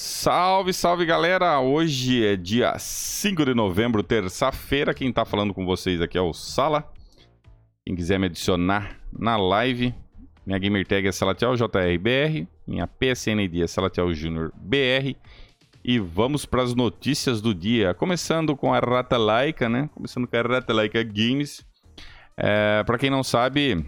Salve, salve galera! Hoje é dia 5 de novembro, terça-feira. Quem tá falando com vocês aqui é o Sala. Quem quiser me adicionar na live, minha gamertag é SalatielJRBR, minha PSN ID é Salatiel Júnior BR. E vamos para as notícias do dia. Começando com a Rata Laika, né? Começando com a Rata Laika Games. É, para quem não sabe,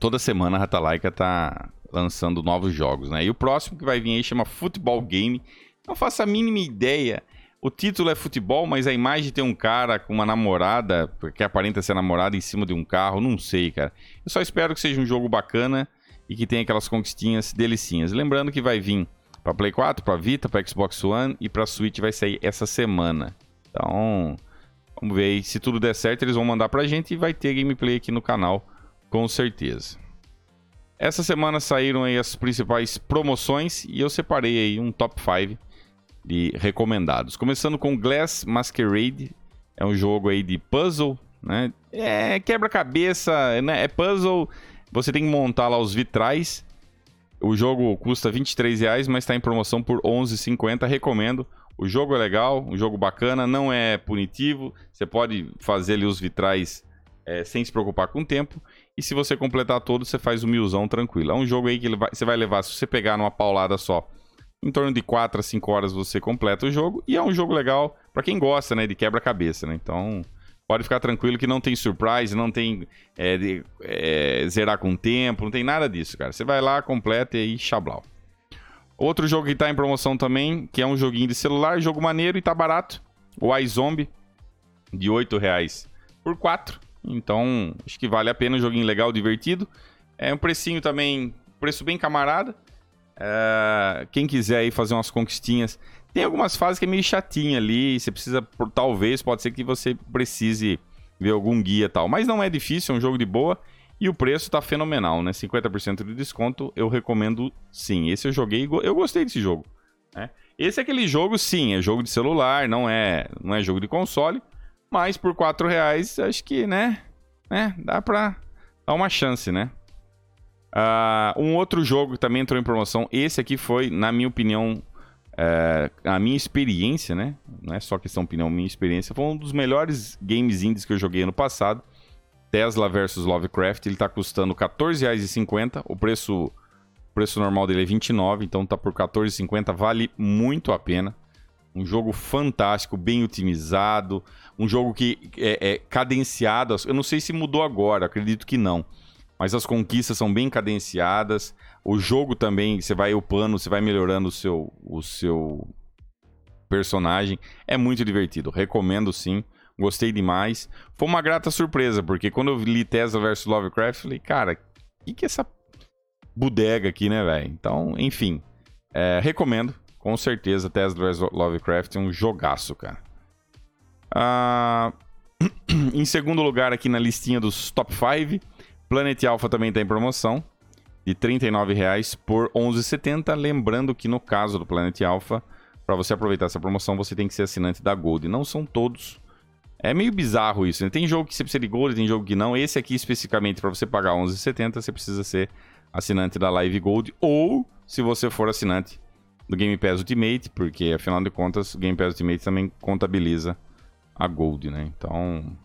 toda semana a Rata Laika tá lançando novos jogos, né? E o próximo que vai vir aí chama Futebol Game. Não faço a mínima ideia. O título é futebol, mas a imagem tem um cara com uma namorada, que aparenta ser namorada, em cima de um carro. Não sei, cara. Eu só espero que seja um jogo bacana e que tenha aquelas conquistinhas delicinhas. Lembrando que vai vir para Play 4, para Vita, para Xbox One e para Switch vai sair essa semana. Então, vamos ver aí. Se tudo der certo, eles vão mandar pra gente e vai ter gameplay aqui no canal, com certeza. Essa semana saíram aí as principais promoções e eu separei aí um top 5 de recomendados. Começando com Glass Masquerade, é um jogo aí de puzzle, né? É quebra-cabeça, né? É puzzle, você tem que montar lá os vitrais. O jogo custa 23 reais, mas está em promoção por 11,50. Recomendo. O jogo é legal, um jogo bacana, não é punitivo. Você pode fazer ali os vitrais é, sem se preocupar com o tempo. E se você completar todo, você faz o milzão tranquilo. É um jogo aí que vai, você vai levar, se você pegar numa paulada só, em torno de 4 a 5 horas você completa o jogo. E é um jogo legal para quem gosta, né, de quebra-cabeça, né? Então, pode ficar tranquilo que não tem surprise, não tem é, de, é, zerar com tempo, não tem nada disso, cara. Você vai lá, completa e aí, chablau. Outro jogo que tá em promoção também, que é um joguinho de celular, jogo maneiro e tá barato. O iZombie, de 8 reais por 4. Então, acho que vale a pena, um joguinho legal, divertido. É um precinho também, preço bem camarada. É, quem quiser aí fazer umas conquistinhas. Tem algumas fases que é meio chatinha ali, você precisa, por, talvez, pode ser que você precise ver algum guia tal. Mas não é difícil, é um jogo de boa. E o preço tá fenomenal, né? 50% de desconto, eu recomendo sim. Esse eu joguei, eu gostei desse jogo. Né? Esse é aquele jogo, sim, é jogo de celular, não é, não é jogo de console. Mas por 4 reais, acho que, né? né dá pra dar uma chance, né? Uh, um outro jogo que também entrou em promoção, esse aqui foi, na minha opinião, é, a minha experiência, né? Não é só questão de opinião, minha experiência. Foi um dos melhores games indies que eu joguei ano passado. Tesla versus Lovecraft. Ele tá custando R$14,50. O preço, o preço normal dele é 29, então tá por R$14,50. Vale muito a pena. Um jogo fantástico, bem otimizado. Um jogo que é, é cadenciado. Eu não sei se mudou agora, acredito que não. Mas as conquistas são bem cadenciadas. O jogo também, você vai upando, você vai melhorando o seu, o seu personagem. É muito divertido. Recomendo sim. Gostei demais. Foi uma grata surpresa, porque quando eu li Tesla vs Lovecraft, falei, cara, o que, que é essa bodega aqui, né, velho? Então, enfim. É, recomendo. Com certeza, Tesla Lovecraft é um jogaço, cara. Ah, em segundo lugar aqui na listinha dos top 5, Planet Alpha também está em promoção. De R$ 39,00 por R$ 11,70. Lembrando que no caso do Planet Alpha, para você aproveitar essa promoção, você tem que ser assinante da Gold. Não são todos. É meio bizarro isso, né? Tem jogo que você precisa de Gold, tem jogo que não. Esse aqui, especificamente, para você pagar R$ 11,70, você precisa ser assinante da Live Gold. Ou, se você for assinante do Game Pass Ultimate, porque afinal de contas o Game Pass Ultimate também contabiliza a Gold, né? Então,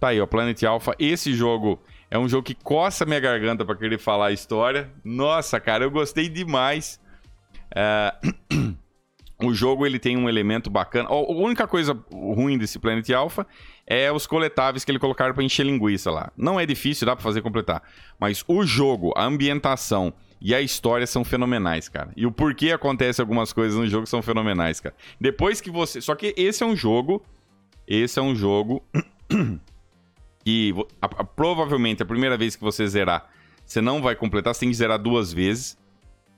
tá aí, ó, Planet Alpha. Esse jogo é um jogo que coça minha garganta para querer falar a história. Nossa, cara, eu gostei demais. É... o jogo ele tem um elemento bacana. A única coisa ruim desse Planet Alpha é os coletáveis que ele colocaram para encher linguiça lá. Não é difícil, dá para fazer completar. Mas o jogo, a ambientação e a história são fenomenais, cara. E o porquê acontece algumas coisas no jogo são fenomenais, cara. Depois que você. Só que esse é um jogo. Esse é um jogo. que a, a, provavelmente a primeira vez que você zerar, você não vai completar, você tem que zerar duas vezes.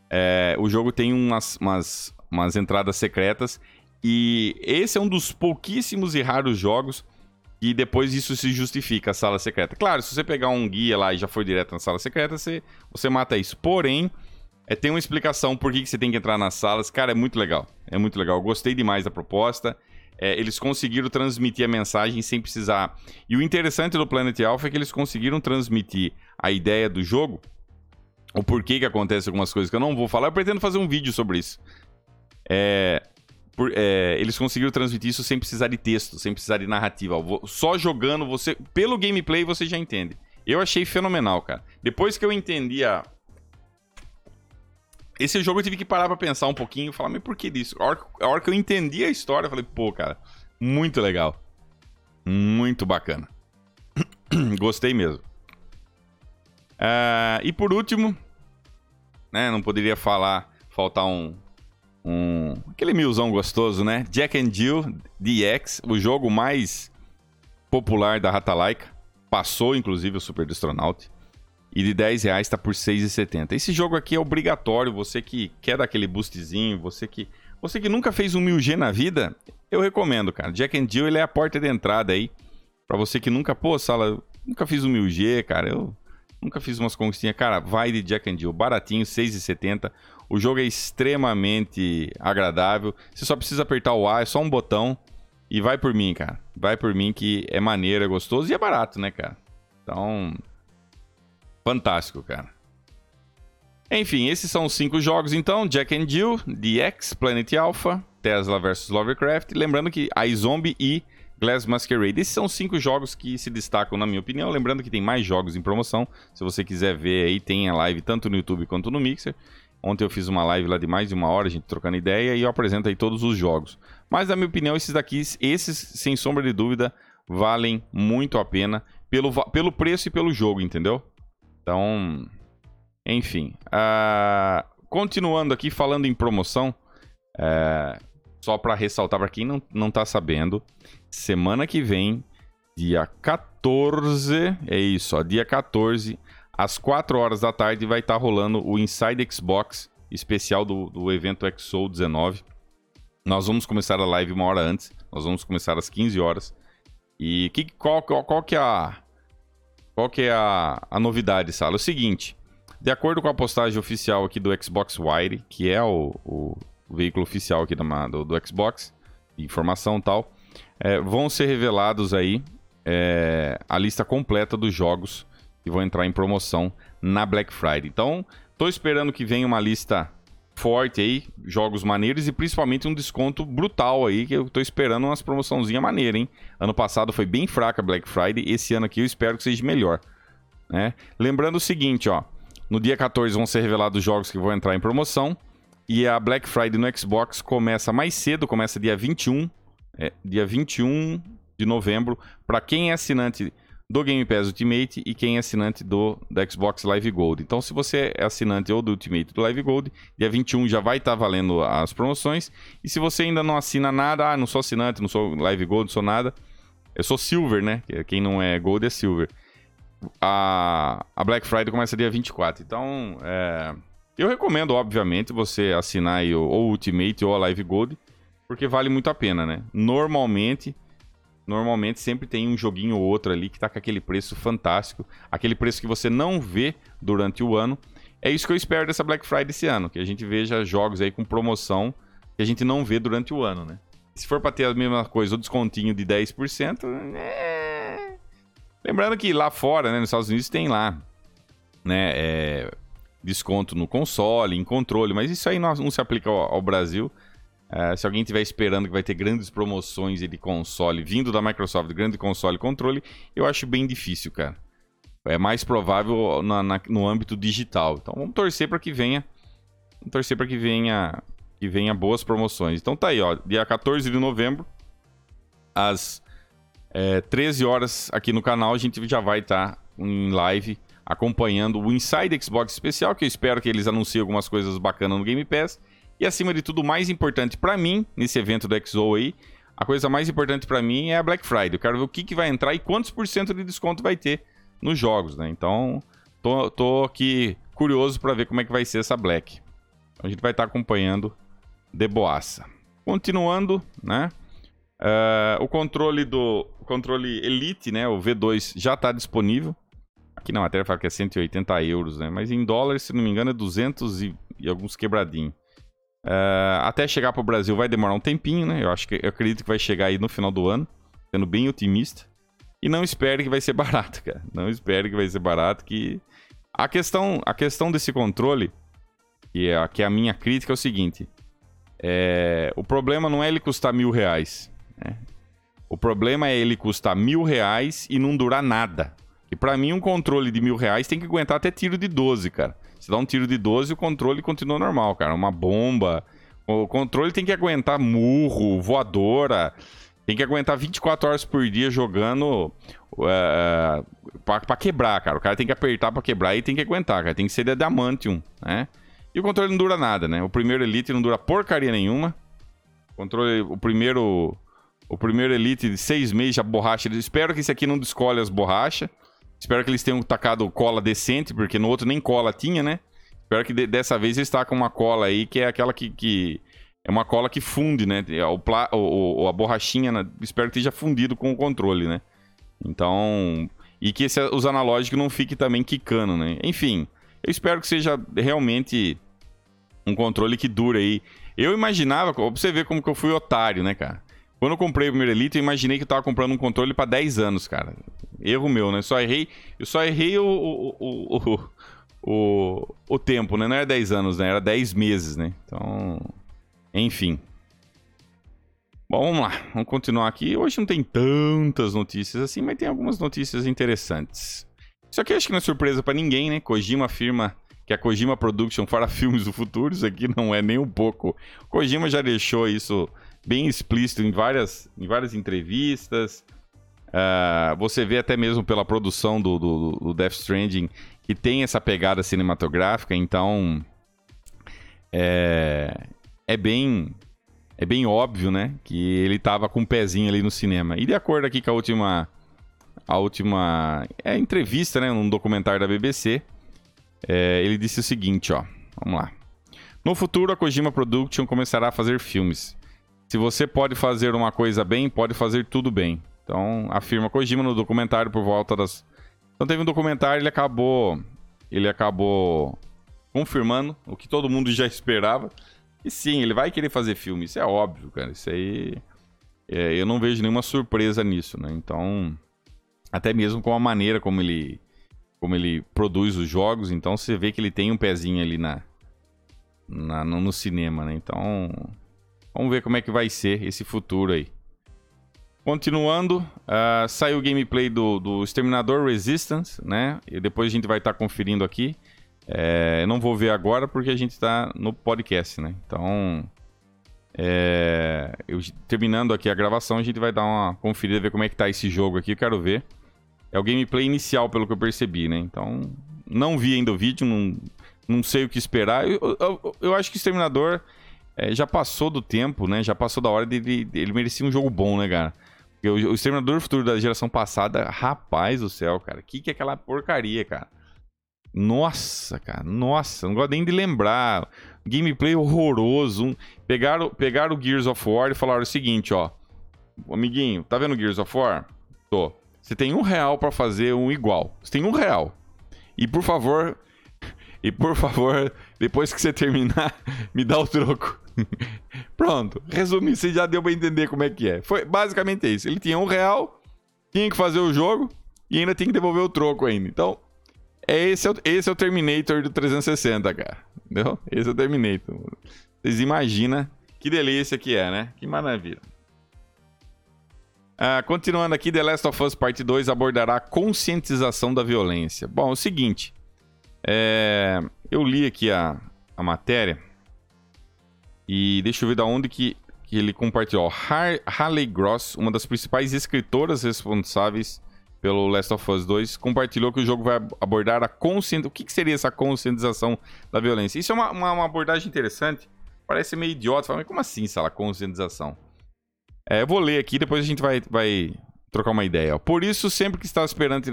É, o jogo tem umas, umas, umas entradas secretas. E esse é um dos pouquíssimos e raros jogos e depois isso se justifica, a sala secreta. Claro, se você pegar um guia lá e já for direto na sala secreta, você, você mata isso. Porém, é, tem uma explicação por que, que você tem que entrar nas salas. Cara, é muito legal. É muito legal. gostei demais da proposta. É, eles conseguiram transmitir a mensagem sem precisar. E o interessante do Planet Alpha é que eles conseguiram transmitir a ideia do jogo, o porquê que acontece algumas coisas que eu não vou falar. Eu pretendo fazer um vídeo sobre isso. É, por, é, eles conseguiram transmitir isso sem precisar de texto, sem precisar de narrativa. Só jogando, você. Pelo gameplay você já entende. Eu achei fenomenal, cara. Depois que eu entendi a. Esse jogo eu tive que parar pra pensar um pouquinho e falar, mas por que disso? A hora, a hora que eu entendi a história, eu falei, pô, cara, muito legal. Muito bacana. Gostei mesmo. Uh, e por último, né, não poderia falar, faltar um, um aquele milzão gostoso, né? Jack and Jill DX, o jogo mais popular da Ratalaika. Passou, inclusive, o Super Destronaut. E de 10 reais tá por 6,70. Esse jogo aqui é obrigatório. Você que quer dar aquele boostzinho, você que, você que nunca fez um 1000G na vida, eu recomendo, cara. Jack and Jill ele é a porta de entrada aí. Pra você que nunca, pô, sala, nunca fiz um 1000G, cara. Eu nunca fiz umas conquistinhas. Cara, vai de Jack and Jill. Baratinho, 6,70. O jogo é extremamente agradável. Você só precisa apertar o A, é só um botão. E vai por mim, cara. Vai por mim que é maneiro, é gostoso e é barato, né, cara? Então. Fantástico, cara. Enfim, esses são os cinco jogos, então: Jack and Jill, DX, Planet Alpha, Tesla vs Lovecraft. Lembrando que iZombie e Glass Masquerade. Esses são cinco jogos que se destacam, na minha opinião. Lembrando que tem mais jogos em promoção. Se você quiser ver aí, tem a live tanto no YouTube quanto no Mixer. Ontem eu fiz uma live lá de mais de uma hora, a gente trocando ideia, e eu apresento aí todos os jogos. Mas, na minha opinião, esses daqui, esses, sem sombra de dúvida, valem muito a pena pelo, pelo preço e pelo jogo, entendeu? Então, enfim. Uh, continuando aqui, falando em promoção, uh, só para ressaltar para quem não, não tá sabendo, semana que vem, dia 14, é isso, ó, dia 14, às 4 horas da tarde vai estar tá rolando o Inside Xbox especial do, do evento XO 19. Nós vamos começar a live uma hora antes. Nós vamos começar às 15 horas. E que, qual, qual, qual que é a qual que é a, a novidade, Sala? É o seguinte, de acordo com a postagem oficial aqui do Xbox Wire, que é o, o, veículo oficial aqui do, do Xbox, informação e tal, é, vão ser revelados aí é, a lista completa dos jogos que vão entrar em promoção na Black Friday. Então, tô esperando que venha uma lista forte aí, jogos maneiros e principalmente um desconto brutal aí, que eu tô esperando umas promoçãozinha maneira, hein? Ano passado foi bem fraca a Black Friday, esse ano aqui eu espero que seja melhor, né? Lembrando o seguinte, ó, no dia 14 vão ser revelados os jogos que vão entrar em promoção e a Black Friday no Xbox começa mais cedo, começa dia 21, é, dia 21 de novembro, para quem é assinante do Game Pass Ultimate e quem é assinante do, do Xbox Live Gold. Então, se você é assinante ou do Ultimate do Live Gold, dia 21 já vai estar tá valendo as promoções. E se você ainda não assina nada, ah, não sou assinante, não sou Live Gold, não sou nada, eu sou Silver, né? Quem não é Gold é Silver. A, a Black Friday começa dia 24. Então, é, eu recomendo, obviamente, você assinar aí ou o Ultimate ou a Live Gold, porque vale muito a pena, né? Normalmente normalmente sempre tem um joguinho ou outro ali que tá com aquele preço fantástico, aquele preço que você não vê durante o ano. É isso que eu espero dessa Black Friday esse ano, que a gente veja jogos aí com promoção que a gente não vê durante o ano, né? Se for para ter a mesma coisa, o descontinho de 10%, é... Lembrando que lá fora, né, nos Estados Unidos tem lá, né, é... desconto no console, em controle, mas isso aí não, não se aplica ao, ao Brasil. Uh, se alguém estiver esperando que vai ter grandes promoções de console vindo da Microsoft, grande console controle, eu acho bem difícil, cara. É mais provável na, na, no âmbito digital. Então vamos torcer para que venha. Vamos torcer para que venha que venha boas promoções. Então tá aí, ó. Dia 14 de novembro, às é, 13 horas aqui no canal, a gente já vai estar tá em live acompanhando o Inside Xbox especial, que eu espero que eles anunciem algumas coisas bacanas no Game Pass. E acima de tudo, o mais importante para mim, nesse evento do XO aí, a coisa mais importante para mim é a Black Friday. Eu quero ver o que, que vai entrar e quantos por cento de desconto vai ter nos jogos, né? Então, tô, tô aqui curioso para ver como é que vai ser essa Black. A gente vai estar tá acompanhando de boaça. Continuando, né? Uh, o controle do o controle Elite, né? O V2 já está disponível. Aqui na matéria fala que é 180 euros, né? Mas em dólares, se não me engano, é 200 e, e alguns quebradinhos. Uh, até chegar para o Brasil vai demorar um tempinho, né? Eu acho que eu acredito que vai chegar aí no final do ano, sendo bem otimista. E não espere que vai ser barato, cara. Não espere que vai ser barato, que a questão, a questão desse controle, que é, que é a minha crítica, é o seguinte: é, o problema não é ele custar mil reais. Né? O problema é ele custar mil reais e não durar nada. E para mim, um controle de mil reais tem que aguentar até tiro de 12, cara. Se dá um tiro de 12, o controle continua normal, cara. Uma bomba. O controle tem que aguentar murro, voadora. Tem que aguentar 24 horas por dia jogando uh, pra, pra, quebrar, cara. O cara tem que apertar pra quebrar e tem que aguentar, cara. Tem que ser de Adamantium, né? E o controle não dura nada, né? O primeiro Elite não dura porcaria nenhuma. O controle, o primeiro o primeiro Elite de seis meses, a borracha. Espero que esse aqui não descolhe as borrachas. Espero que eles tenham tacado cola decente, porque no outro nem cola tinha, né? Espero que de, dessa vez eles tacam uma cola aí, que é aquela que. que é uma cola que funde, né? É o, pla, o, o a borrachinha, né? espero que esteja fundido com o controle, né? Então. E que esse, os analógicos não fiquem também quicando, né? Enfim, eu espero que seja realmente um controle que dure aí. Eu imaginava, pra você ver como que eu fui otário, né, cara? Quando eu comprei o primeiro Elite, eu imaginei que eu tava comprando um controle para 10 anos, cara. Erro meu, né? Só errei, eu só errei o, o, o, o, tempo, né? Não era 10 anos, né? Era 10 meses, né? Então, enfim. Bom, vamos lá. Vamos continuar aqui. Hoje não tem tantas notícias assim, mas tem algumas notícias interessantes. Isso aqui acho que não é surpresa para ninguém, né? Kojima afirma que a Kojima Production fará filmes do futuro. Isso aqui não é nem um pouco. Kojima já deixou isso bem explícito em várias, em várias entrevistas. Uh, você vê até mesmo pela produção do, do, do, Death Stranding que tem essa pegada cinematográfica, então é, é bem é bem óbvio, né, que ele tava com um pezinho ali no cinema. E de acordo aqui com a última a última é, entrevista, né, num documentário da BBC, é, ele disse o seguinte, ó, vamos lá. No futuro, a Kojima Production começará a fazer filmes. Se você pode fazer uma coisa bem, pode fazer tudo bem. Então, afirma Kojima no documentário por volta das. Então teve um documentário, ele acabou. Ele acabou confirmando o que todo mundo já esperava. E sim, ele vai querer fazer filme. Isso é óbvio, cara. Isso aí. É, eu não vejo nenhuma surpresa nisso, né? Então. Até mesmo com a maneira como ele. Como ele produz os jogos, então você vê que ele tem um pezinho ali na, na no cinema, né? Então, Vamos ver como é que vai ser esse futuro aí. Continuando, uh, saiu o gameplay do, do Exterminador Resistance, né? E depois a gente vai estar tá conferindo aqui. É, não vou ver agora porque a gente está no podcast, né? Então, é, eu, terminando aqui a gravação, a gente vai dar uma conferida, ver como é que tá esse jogo aqui, eu quero ver. É o gameplay inicial, pelo que eu percebi, né? Então, não vi ainda o vídeo, não, não sei o que esperar. Eu, eu, eu acho que o Exterminador é, já passou do tempo, né? Já passou da hora dele. Ele merecia um jogo bom, né, cara? Porque o, o Exterminador do Futuro da geração passada, rapaz do céu, cara. Que que é aquela porcaria, cara? Nossa, cara. Nossa, não gosto nem de lembrar. Gameplay horroroso. Um... Pegaram, pegaram o Gears of War e falaram o seguinte, ó. Amiguinho, tá vendo Gears of War? Tô. Você tem um real para fazer um igual. Você tem um real. E por favor, e por favor, depois que você terminar, me dá o troco. Pronto, resumir, você já deu pra entender como é que é. Foi basicamente isso. Ele tinha um real, tinha que fazer o jogo e ainda tinha que devolver o troco ainda. Então, é esse, é o, esse é o Terminator do 360, cara. Entendeu? Esse é o Terminator. Vocês imaginam que delícia que é, né? Que maravilha. Ah, continuando aqui, The Last of Us Part 2 abordará a conscientização da violência. Bom, é o seguinte. É, eu li aqui a, a matéria e deixa eu ver da onde que, que ele compartilhou. Har Harley Gross, uma das principais escritoras responsáveis pelo Last of Us 2, compartilhou que o jogo vai abordar a conscientização. O que, que, seria essa conscientização da violência? Isso é uma, uma, uma abordagem interessante. Parece meio idiota. Mas como assim, Sala, conscientização? É, eu vou ler aqui, depois a gente vai, vai trocar uma ideia. Por isso, sempre que está esperando.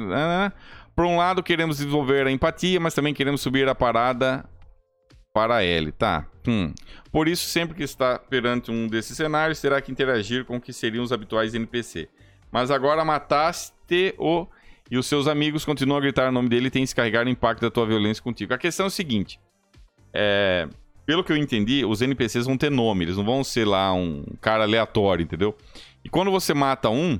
Por um lado, queremos desenvolver a empatia, mas também queremos subir a parada para ele, tá? Hum. Por isso, sempre que está perante um desses cenários, terá que interagir com o que seriam os habituais NPC. Mas agora mataste-o e os seus amigos continuam a gritar o nome dele e tem que descarregar o impacto da tua violência contigo. A questão é o seguinte: é, pelo que eu entendi, os NPCs vão ter nome, eles não vão ser lá um cara aleatório, entendeu? E quando você mata um,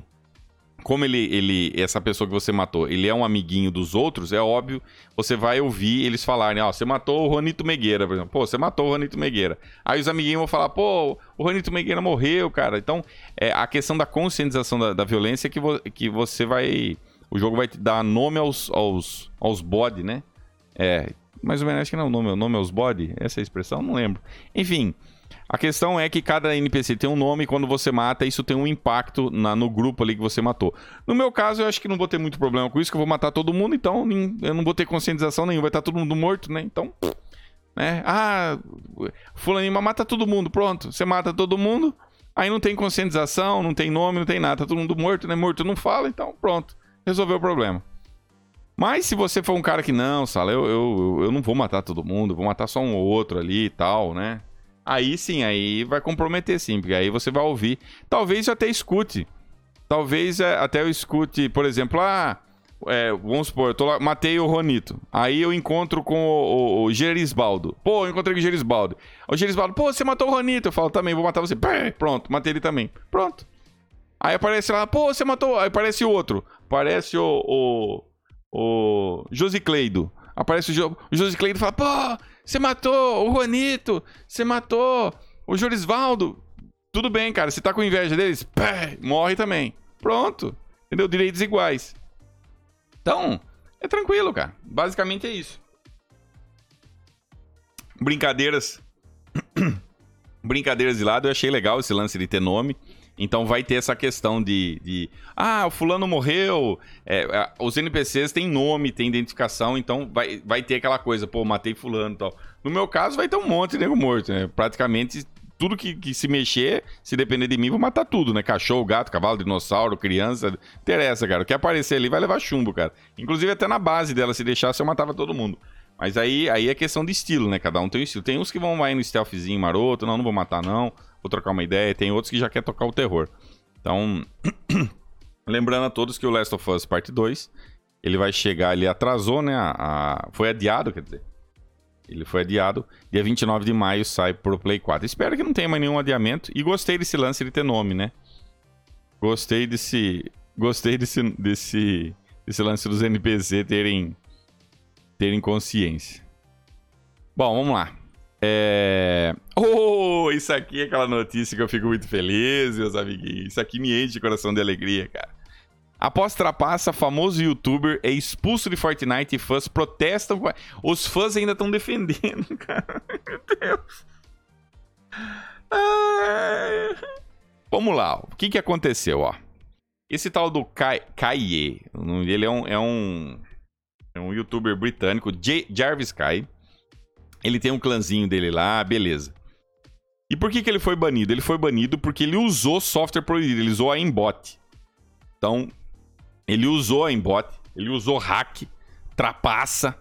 como ele, ele, essa pessoa que você matou, ele é um amiguinho dos outros, é óbvio, você vai ouvir eles falarem, ó, você matou o Juanito Megueira, por exemplo. Pô, você matou o Juanito Megueira. Aí os amiguinhos vão falar, pô, o Juanito Megueira morreu, cara. Então, é, a questão da conscientização da, da violência é que, vo, que você vai... O jogo vai te dar nome aos, aos, aos bode, né? É, mais ou menos, acho que não é o nome, o nome aos bode, essa é expressão, não lembro. Enfim, a questão é que cada NPC tem um nome e quando você mata, isso tem um impacto na, no grupo ali que você matou. No meu caso, eu acho que não vou ter muito problema com isso, que eu vou matar todo mundo, então eu não vou ter conscientização nenhuma, vai estar todo mundo morto, né? Então, né? Ah, fulaninho mata todo mundo, pronto. Você mata todo mundo, aí não tem conscientização, não tem nome, não tem nada, tá todo mundo morto, né? Morto não fala, então pronto, resolveu o problema. Mas se você for um cara que não, Sala, eu, eu, eu não vou matar todo mundo, vou matar só um ou outro ali e tal, né? aí sim, aí vai comprometer sim, porque aí você vai ouvir. Talvez até escute. Talvez é, até eu escute, por exemplo, ah, é, vamos supor, eu tô lá, matei o Ronito. Aí eu encontro com o, o, o Gerisbaldo. Pô, eu encontrei com o Gerisbaldo. O Gerisbaldo, pô, você matou o Ronito. Eu falo, também, vou matar você. Pronto, matei ele também. Pronto. Aí aparece lá, pô, você matou. Aí aparece o outro. Aparece o. O, o Josicleido. Aparece o, jo, o Josicleido e fala, pô, você matou o Juanito, você matou o Jorisvaldo. Tudo bem, cara. Você tá com inveja deles? Pé, morre também. Pronto. Entendeu? Direitos iguais. Então, é tranquilo, cara. Basicamente é isso. Brincadeiras. Brincadeiras de lado, eu achei legal esse lance de ter nome. Então vai ter essa questão de, de ah, o fulano morreu. É, os NPCs têm nome, têm identificação, então vai, vai ter aquela coisa, pô, matei fulano e tal. No meu caso, vai ter um monte de nego morto, né? Praticamente tudo que, que, se mexer, se depender de mim, vou matar tudo, né? Cachorro, gato, cavalo, dinossauro, criança. Interessa, cara. O que aparecer ali vai levar chumbo, cara. Inclusive até na base dela, se deixasse, eu matava todo mundo. Mas aí, aí é questão de estilo, né? Cada um tem um estilo. Tem uns que vão mais no stealthzinho maroto, não, não vou matar não vou trocar uma ideia. Tem outros que já quer tocar o terror. Então, lembrando a todos que o Last of Us Parte 2, ele vai chegar, ele atrasou, né? A, a, foi adiado, quer dizer. Ele foi adiado. Dia 29 de maio sai pro Play 4. Espero que não tenha mais nenhum adiamento. E gostei desse lance de ter nome, né? Gostei desse. Gostei desse, desse, desse lance dos NPC terem, terem consciência. Bom, vamos lá. É... Oh, isso aqui é aquela notícia que eu fico muito feliz, meus amiguinhos. Isso aqui me enche de coração de alegria, cara. Após trapaça, famoso youtuber é expulso de Fortnite e fãs protestam. Os fãs ainda estão defendendo, cara. Meu Deus. Ah... Vamos lá, o que, que aconteceu, ó. Esse tal do Kaye, ele é um, é um, é um youtuber britânico, J Jarvis Kai. Ele tem um clãzinho dele lá, beleza. E por que, que ele foi banido? Ele foi banido porque ele usou software proibido, ele usou a aimbot. Então, ele usou a aimbot, ele usou hack, trapaça,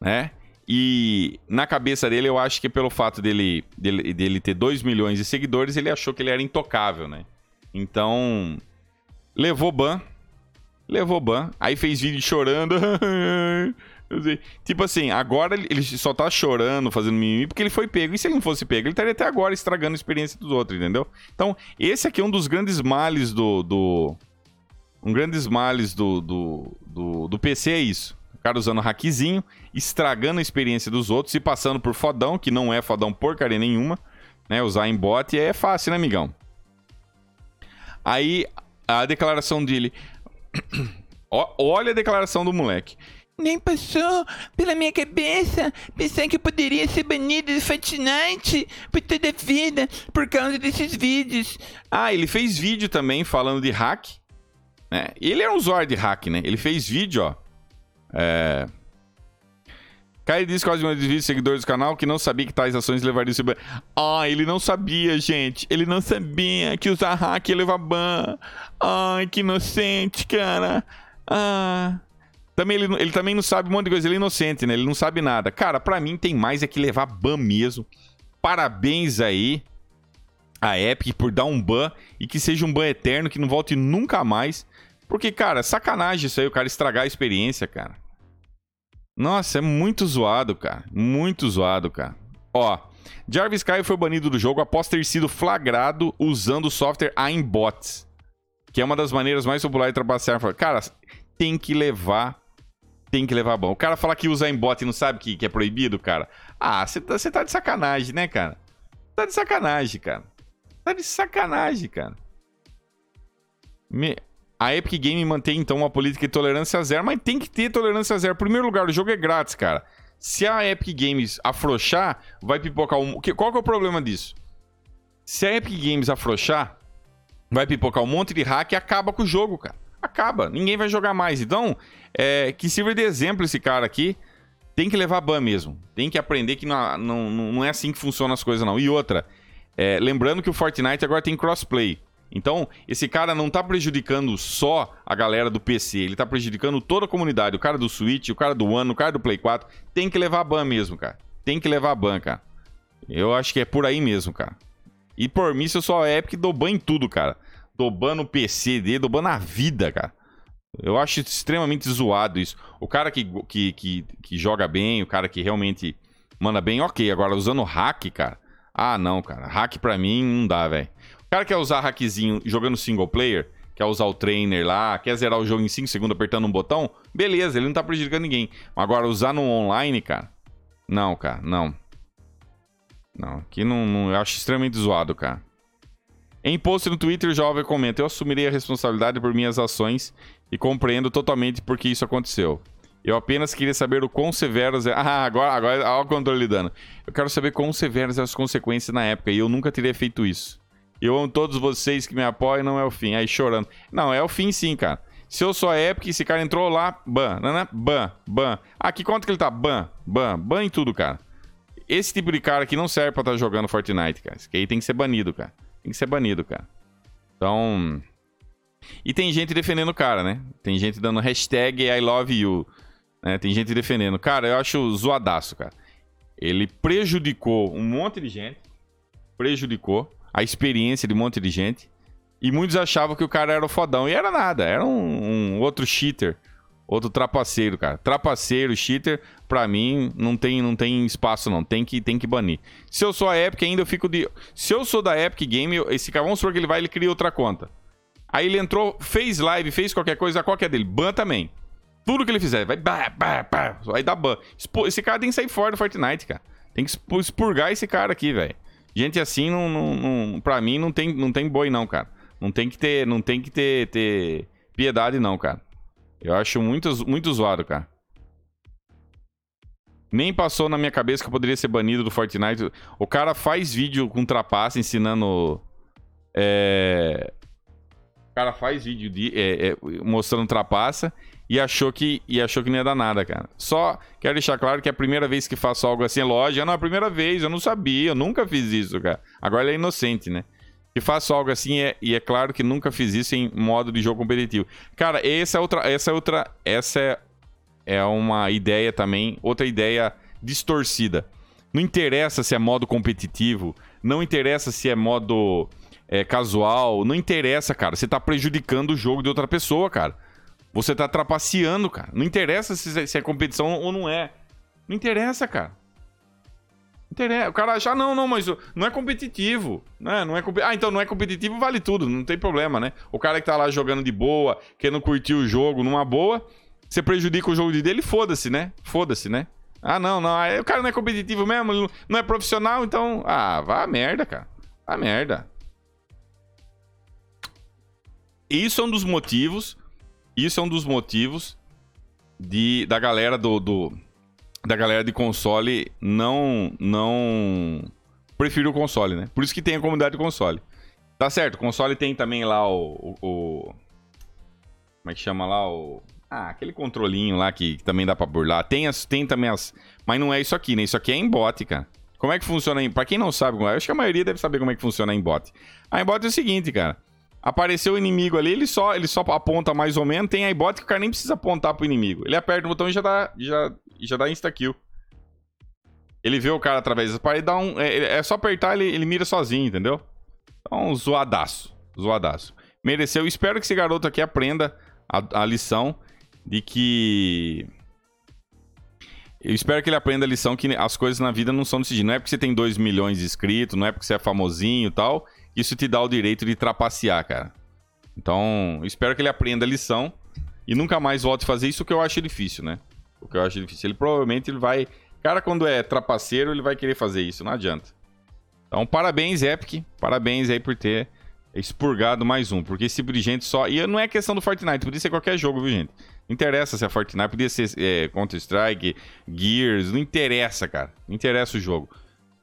né? E na cabeça dele, eu acho que pelo fato dele, dele, dele ter 2 milhões de seguidores, ele achou que ele era intocável, né? Então, levou ban. Levou ban. Aí fez vídeo chorando. Tipo assim, agora ele só tá chorando, fazendo mimimi, porque ele foi pego. E se ele não fosse pego, ele estaria até agora estragando a experiência dos outros, entendeu? Então, esse aqui é um dos grandes males do. do um grandes males do, do, do, do PC é isso. O cara usando hackzinho, estragando a experiência dos outros e passando por fodão, que não é fodão porcaria nenhuma. Né? Usar em bot é fácil, né, amigão? Aí, a declaração dele. Olha a declaração do moleque. Nem passou pela minha cabeça pensar que eu poderia ser banido do Fortnite por toda a vida por causa desses vídeos. Ah, ele fez vídeo também falando de hack. Né? Ele é um usuário de hack, né? Ele fez vídeo, ó. É... Caio disse quase um vídeos seguidores do canal que não sabia que tais ações levariam esse ban. Ah, ele não sabia, gente. Ele não sabia que usar hack ia levar ban. Ai, que inocente, cara. Ah. Também ele, ele também não sabe um monte de coisa, ele é inocente, né? Ele não sabe nada. Cara, para mim tem mais é que levar ban mesmo. Parabéns aí a Epic por dar um ban e que seja um ban eterno, que não volte nunca mais. Porque, cara, sacanagem isso aí, o cara estragar a experiência, cara. Nossa, é muito zoado, cara. Muito zoado, cara. Ó, Jarvis Kai foi banido do jogo após ter sido flagrado usando o software Aimbots. que é uma das maneiras mais populares de trapacear. Cara, tem que levar. Tem que levar bom. O cara falar que usa bot e não sabe que, que é proibido, cara. Ah, você tá, tá de sacanagem, né, cara? Tá de sacanagem, cara. Tá de sacanagem, cara. Me... A Epic Game mantém então uma política de tolerância zero, mas tem que ter tolerância zero. Em primeiro lugar, o jogo é grátis, cara. Se a Epic Games afrouxar, vai pipocar um. Qual que é o problema disso? Se a Epic Games afrouxar, vai pipocar um monte de hack e acaba com o jogo, cara. Acaba. Ninguém vai jogar mais. Então, é, que sirva de exemplo esse cara aqui. Tem que levar ban mesmo. Tem que aprender que não, não, não é assim que funcionam as coisas, não. E outra, é, lembrando que o Fortnite agora tem crossplay. Então, esse cara não tá prejudicando só a galera do PC, ele tá prejudicando toda a comunidade. O cara do Switch, o cara do One, o cara do Play 4. Tem que levar ban mesmo, cara. Tem que levar ban, cara. Eu acho que é por aí mesmo, cara. E por mim, se eu sou a Epic, dou ban em tudo, cara. Dou ban no PC dele, dou ban na vida, cara. Eu acho extremamente zoado isso. O cara que, que, que, que joga bem, o cara que realmente manda bem, ok. Agora, usando hack, cara. Ah, não, cara. Hack pra mim não dá, velho. O cara quer usar hackzinho jogando single player, quer usar o trainer lá, quer zerar o jogo em 5 segundos apertando um botão, beleza, ele não tá prejudicando ninguém. Agora, usar no online, cara, não, cara, não. Não, aqui não, não, eu acho extremamente zoado, cara. Em post no Twitter, o jovem comenta: Eu assumirei a responsabilidade por minhas ações e compreendo totalmente por que isso aconteceu. Eu apenas queria saber o quão severas. É... Ah, agora, agora olha o controle dando. Eu quero saber quão severas as consequências na época e eu nunca teria feito isso. Eu amo todos vocês que me apoiam, não é o fim. Aí chorando. Não, é o fim sim, cara. Se eu sou a Epic, esse cara entrou lá, ban, né? Ban, ban. Ah, que conta que ele tá? Ban, ban, ban em tudo, cara. Esse tipo de cara aqui não serve pra estar tá jogando Fortnite, cara. Esse aí tem que ser banido, cara. Tem que ser banido, cara. Então. E tem gente defendendo o cara, né? Tem gente dando hashtag I love you. Né? Tem gente defendendo. Cara, eu acho zoadaço, cara. Ele prejudicou um monte de gente. Prejudicou a experiência de um monte de gente. E muitos achavam que o cara era o fodão. E era nada, era um, um outro cheater. Outro trapaceiro, cara. Trapaceiro, cheater, pra mim, não tem, não tem espaço, não. Tem que, tem que banir. Se eu sou a Epic, ainda eu fico de. Se eu sou da Epic Game, esse cara, vamos supor que ele vai, ele cria outra conta. Aí ele entrou, fez live, fez qualquer coisa, qual que é dele? Ban também. Tudo que ele fizer, vai bah, bah, bah, vai dar ban. Esse cara tem que sair fora do Fortnite, cara. Tem que expurgar esse cara aqui, velho. Gente assim, não, não, não, pra mim, não tem, não tem boi, não, cara. Não tem que ter, não tem que ter, ter piedade, não, cara. Eu acho muito, muito zoado, cara. Nem passou na minha cabeça que eu poderia ser banido do Fortnite. O cara faz vídeo com trapaça ensinando. É... O cara faz vídeo de, é, é, mostrando trapaça e achou que e achou que não ia dar nada, cara. Só quero deixar claro que é a primeira vez que faço algo assim, é lógico, não, é a primeira vez, eu não sabia, eu nunca fiz isso, cara. Agora ele é inocente, né? Que faço algo assim é, e é claro que nunca fiz isso em modo de jogo competitivo. Cara, essa é outra, essa é outra, essa é, é uma ideia também, outra ideia distorcida. Não interessa se é modo competitivo, não interessa se é modo é, casual, não interessa, cara. Você tá prejudicando o jogo de outra pessoa, cara. Você tá trapaceando, cara. Não interessa se, se é competição ou não é. Não interessa, cara. Não interessa. O cara acha, ah, não, não, mas não é competitivo. Né? Não é comp... Ah, então não é competitivo, vale tudo. Não tem problema, né? O cara que tá lá jogando de boa, querendo curtir o jogo numa boa, você prejudica o jogo dele, foda-se, né? Foda-se, né? Ah, não, não. O cara não é competitivo mesmo, não é profissional, então. Ah, vá a merda, cara. Vá a merda. Isso é um dos motivos isso é um dos motivos de, da galera do, do da galera de console não não prefiro o console, né? Por isso que tem a comunidade de console. Tá certo, console tem também lá o, o, o como é que chama lá o ah, aquele controlinho lá que, que também dá para burlar. Tem as tem também as, mas não é isso aqui, né? Isso aqui é em bot, cara. Como é que funciona em, para quem não sabe, é, acho que a maioria deve saber como é que funciona em bot. A bot é o seguinte, cara. Apareceu o inimigo ali, ele só, ele só aponta mais ou menos. Tem a bot que o cara nem precisa apontar pro inimigo. Ele aperta o botão e já dá, já, já dá insta-kill. Ele vê o cara através das paredes, dá um. É, é só apertar, ele, ele mira sozinho, entendeu? Então, zoadaço. Zoadaço. Mereceu. Espero que esse garoto aqui aprenda a, a lição de que. Eu espero que ele aprenda a lição que as coisas na vida não são jeito. Não é porque você tem 2 milhões de inscritos, não é porque você é famosinho e tal, isso te dá o direito de trapacear, cara. Então, espero que ele aprenda a lição e nunca mais volte a fazer isso, que eu acho difícil, né? O que eu acho difícil. Ele provavelmente ele vai. Cara, quando é trapaceiro, ele vai querer fazer isso, não adianta. Então, parabéns, Epic. Parabéns aí por ter expurgado mais um. Porque esse tipo de gente só. E não é questão do Fortnite, podia ser qualquer jogo, viu, gente? Não interessa se é Fortnite, podia ser é, Counter-Strike, Gears, não interessa, cara. Não interessa o jogo.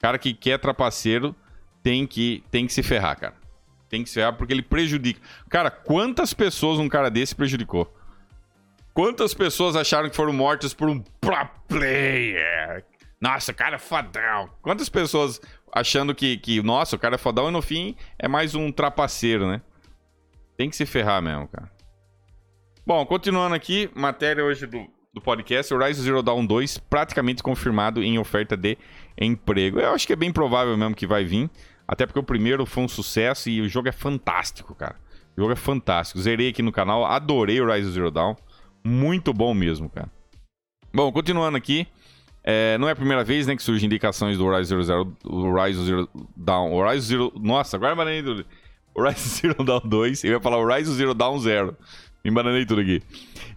Cara que quer trapaceiro tem que, tem que se ferrar, cara. Tem que se ferrar porque ele prejudica. Cara, quantas pessoas um cara desse prejudicou? Quantas pessoas acharam que foram mortas por um pro player? Nossa, cara é fodão. Quantas pessoas achando que, que, nossa, o cara é fodão e no fim é mais um trapaceiro, né? Tem que se ferrar mesmo, cara. Bom, continuando aqui, matéria hoje do, do podcast, Horizon Zero Dawn 2 praticamente confirmado em oferta de emprego. Eu acho que é bem provável mesmo que vai vir, até porque o primeiro foi um sucesso e o jogo é fantástico, cara. O jogo é fantástico. Zerei aqui no canal, adorei Horizon Zero Dawn. Muito bom mesmo, cara. Bom, continuando aqui. É, não é a primeira vez né, que surgem indicações do Horizon Zero, Zero, Horizon Zero Dawn. Horizon Zero. Nossa, agora bananei tudo. Horizon Zero Dawn 2. Eu ia falar Horizon Zero Dawn 0. Me embananei tudo aqui.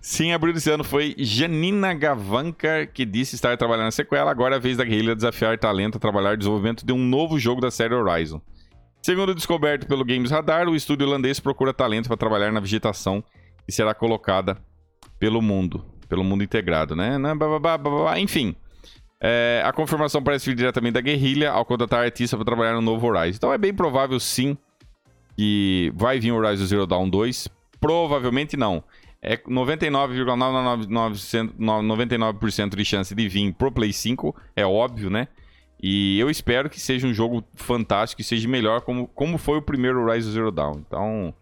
Sim, abril desse ano foi Janina Gavankar que disse estar trabalhando na sequela. Agora é a vez da guerrilha desafiar talento a trabalhar no desenvolvimento de um novo jogo da série Horizon. Segundo descoberto pelo Games Radar, o estúdio holandês procura talento para trabalhar na vegetação que será colocada pelo mundo, pelo mundo integrado, né? Enfim, é, a confirmação parece vir diretamente da guerrilha ao contratar artista para trabalhar no novo Horizon. Então é bem provável sim que vai vir o Horizon Zero Dawn 2. Provavelmente não. É 99,99% de chance de vir pro Play 5, é óbvio, né? E eu espero que seja um jogo fantástico e seja melhor como, como foi o primeiro Horizon Zero Dawn. Então,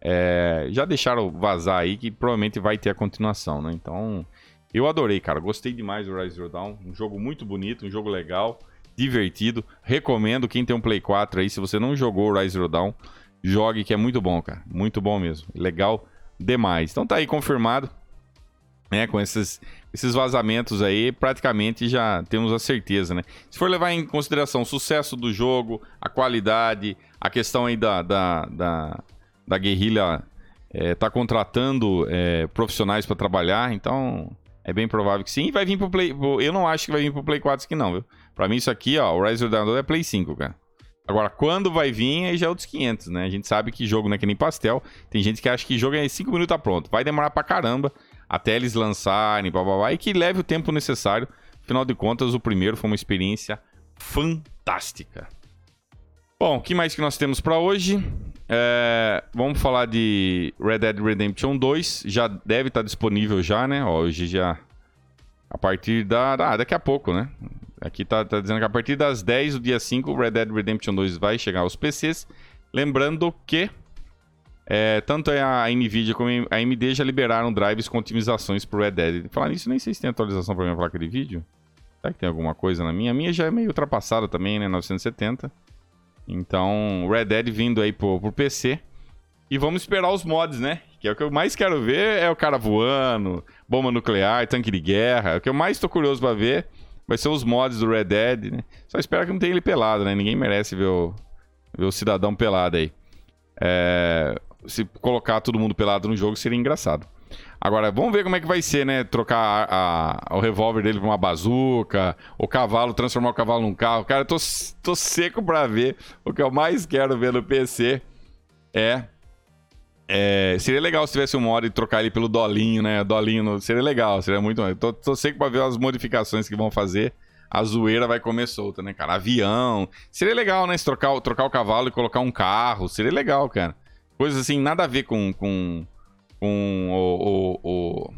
é, já deixaram vazar aí que provavelmente vai ter a continuação, né? Então, eu adorei, cara. Gostei demais do Rise Zero Dawn. Um jogo muito bonito, um jogo legal, divertido. Recomendo quem tem um Play 4 aí, se você não jogou o Rise Zero Dawn, jogue que é muito bom, cara. Muito bom mesmo. Legal demais. Então tá aí confirmado. Né, com esses, esses vazamentos aí, praticamente já temos a certeza, né? Se for levar em consideração o sucesso do jogo, a qualidade, a questão aí da, da, da, da guerrilha é, tá contratando é, profissionais para trabalhar, então é bem provável que sim. E vai vir pro Play. Eu não acho que vai vir pro Play 4 aqui, não, viu? Pra mim, isso aqui, ó, o Rise of the Dawn é Play 5, cara. Agora, quando vai vir, aí já é outros 500, né? A gente sabe que jogo não é que nem pastel. Tem gente que acha que jogo é 5 minutos tá pronto. Vai demorar pra caramba até eles lançarem, blá, blá, blá, e que leve o tempo necessário. Afinal de contas, o primeiro foi uma experiência fantástica. Bom, o que mais que nós temos para hoje? É, vamos falar de Red Dead Redemption 2. Já deve estar tá disponível já, né? Hoje já... A partir da... Ah, daqui a pouco, né? Aqui tá, tá, dizendo que a partir das 10 do dia 5, Red Dead Redemption 2 vai chegar aos PCs. Lembrando que é, tanto a NVIDIA como a AMD já liberaram drives com otimizações pro Red Dead. Falar nisso, nem sei se tem atualização para minha placa de vídeo. Será que tem alguma coisa na minha? A minha já é meio ultrapassada também, né? 970. Então, Red Dead vindo aí pro, pro PC. E vamos esperar os mods, né? Que é o que eu mais quero ver, é o cara voando, bomba nuclear, tanque de guerra. O que eu mais tô curioso pra ver vai ser os mods do Red Dead, né? Só espero que não tenha ele pelado, né? Ninguém merece ver o, ver o cidadão pelado aí. É, se colocar todo mundo pelado no jogo seria engraçado. Agora, vamos ver como é que vai ser, né? Trocar a, a, o revólver dele pra uma bazuca, o cavalo, transformar o cavalo num carro. Cara, eu tô, tô seco pra ver. O que eu mais quero ver no PC é. é seria legal se tivesse um modo e trocar ele pelo Dolinho, né? Dolinho no, seria legal, seria muito. Tô, tô seco pra ver as modificações que vão fazer. A zoeira vai comer solta, né, cara? Avião. Seria legal, né? Se trocar, trocar o cavalo e colocar um carro. Seria legal, cara. Coisas assim, nada a ver com, com com o, o, o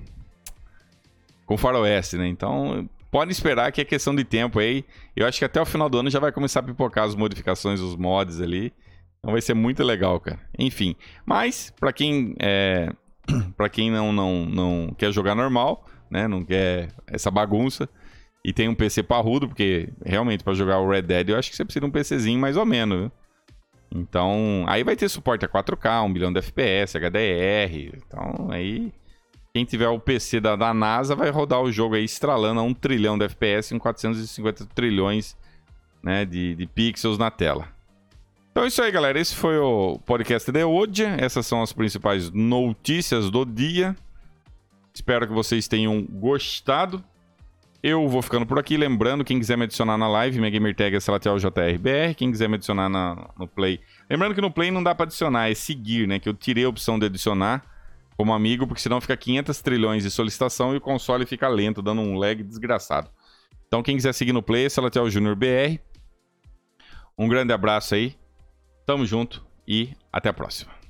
com o faroeste, né? Então, pode esperar que é questão de tempo aí. Eu acho que até o final do ano já vai começar a pipocar as modificações, os mods ali. Então vai ser muito legal, cara. Enfim, mas para quem é, para quem não, não não quer jogar normal, né? Não quer essa bagunça e tem um PC parrudo, porque realmente para jogar o Red Dead eu acho que você precisa de um PCzinho mais ou menos, viu? Então, aí vai ter suporte a 4K, 1 milhão de FPS, HDR. Então, aí quem tiver o PC da, da, NASA vai rodar o jogo aí estralando a 1 trilhão de FPS em 450 trilhões né, de, de pixels na tela. Então é isso aí, galera. Esse foi o podcast de hoje. Essas são as principais notícias do dia. Espero que vocês tenham gostado. Eu vou ficando por aqui. Lembrando, quem quiser me adicionar na live, minha gamer tag é SelatielJRBR. Quem quiser me adicionar na, no Play. Lembrando que no Play não dá pra adicionar, é seguir, né? Que eu tirei a opção de adicionar como amigo, porque senão fica 500 trilhões de solicitação e o console fica lento, dando um lag desgraçado. Então, quem quiser seguir no Play, Salatiel Júnior BR. Um grande abraço aí. Tamo junto e até a próxima.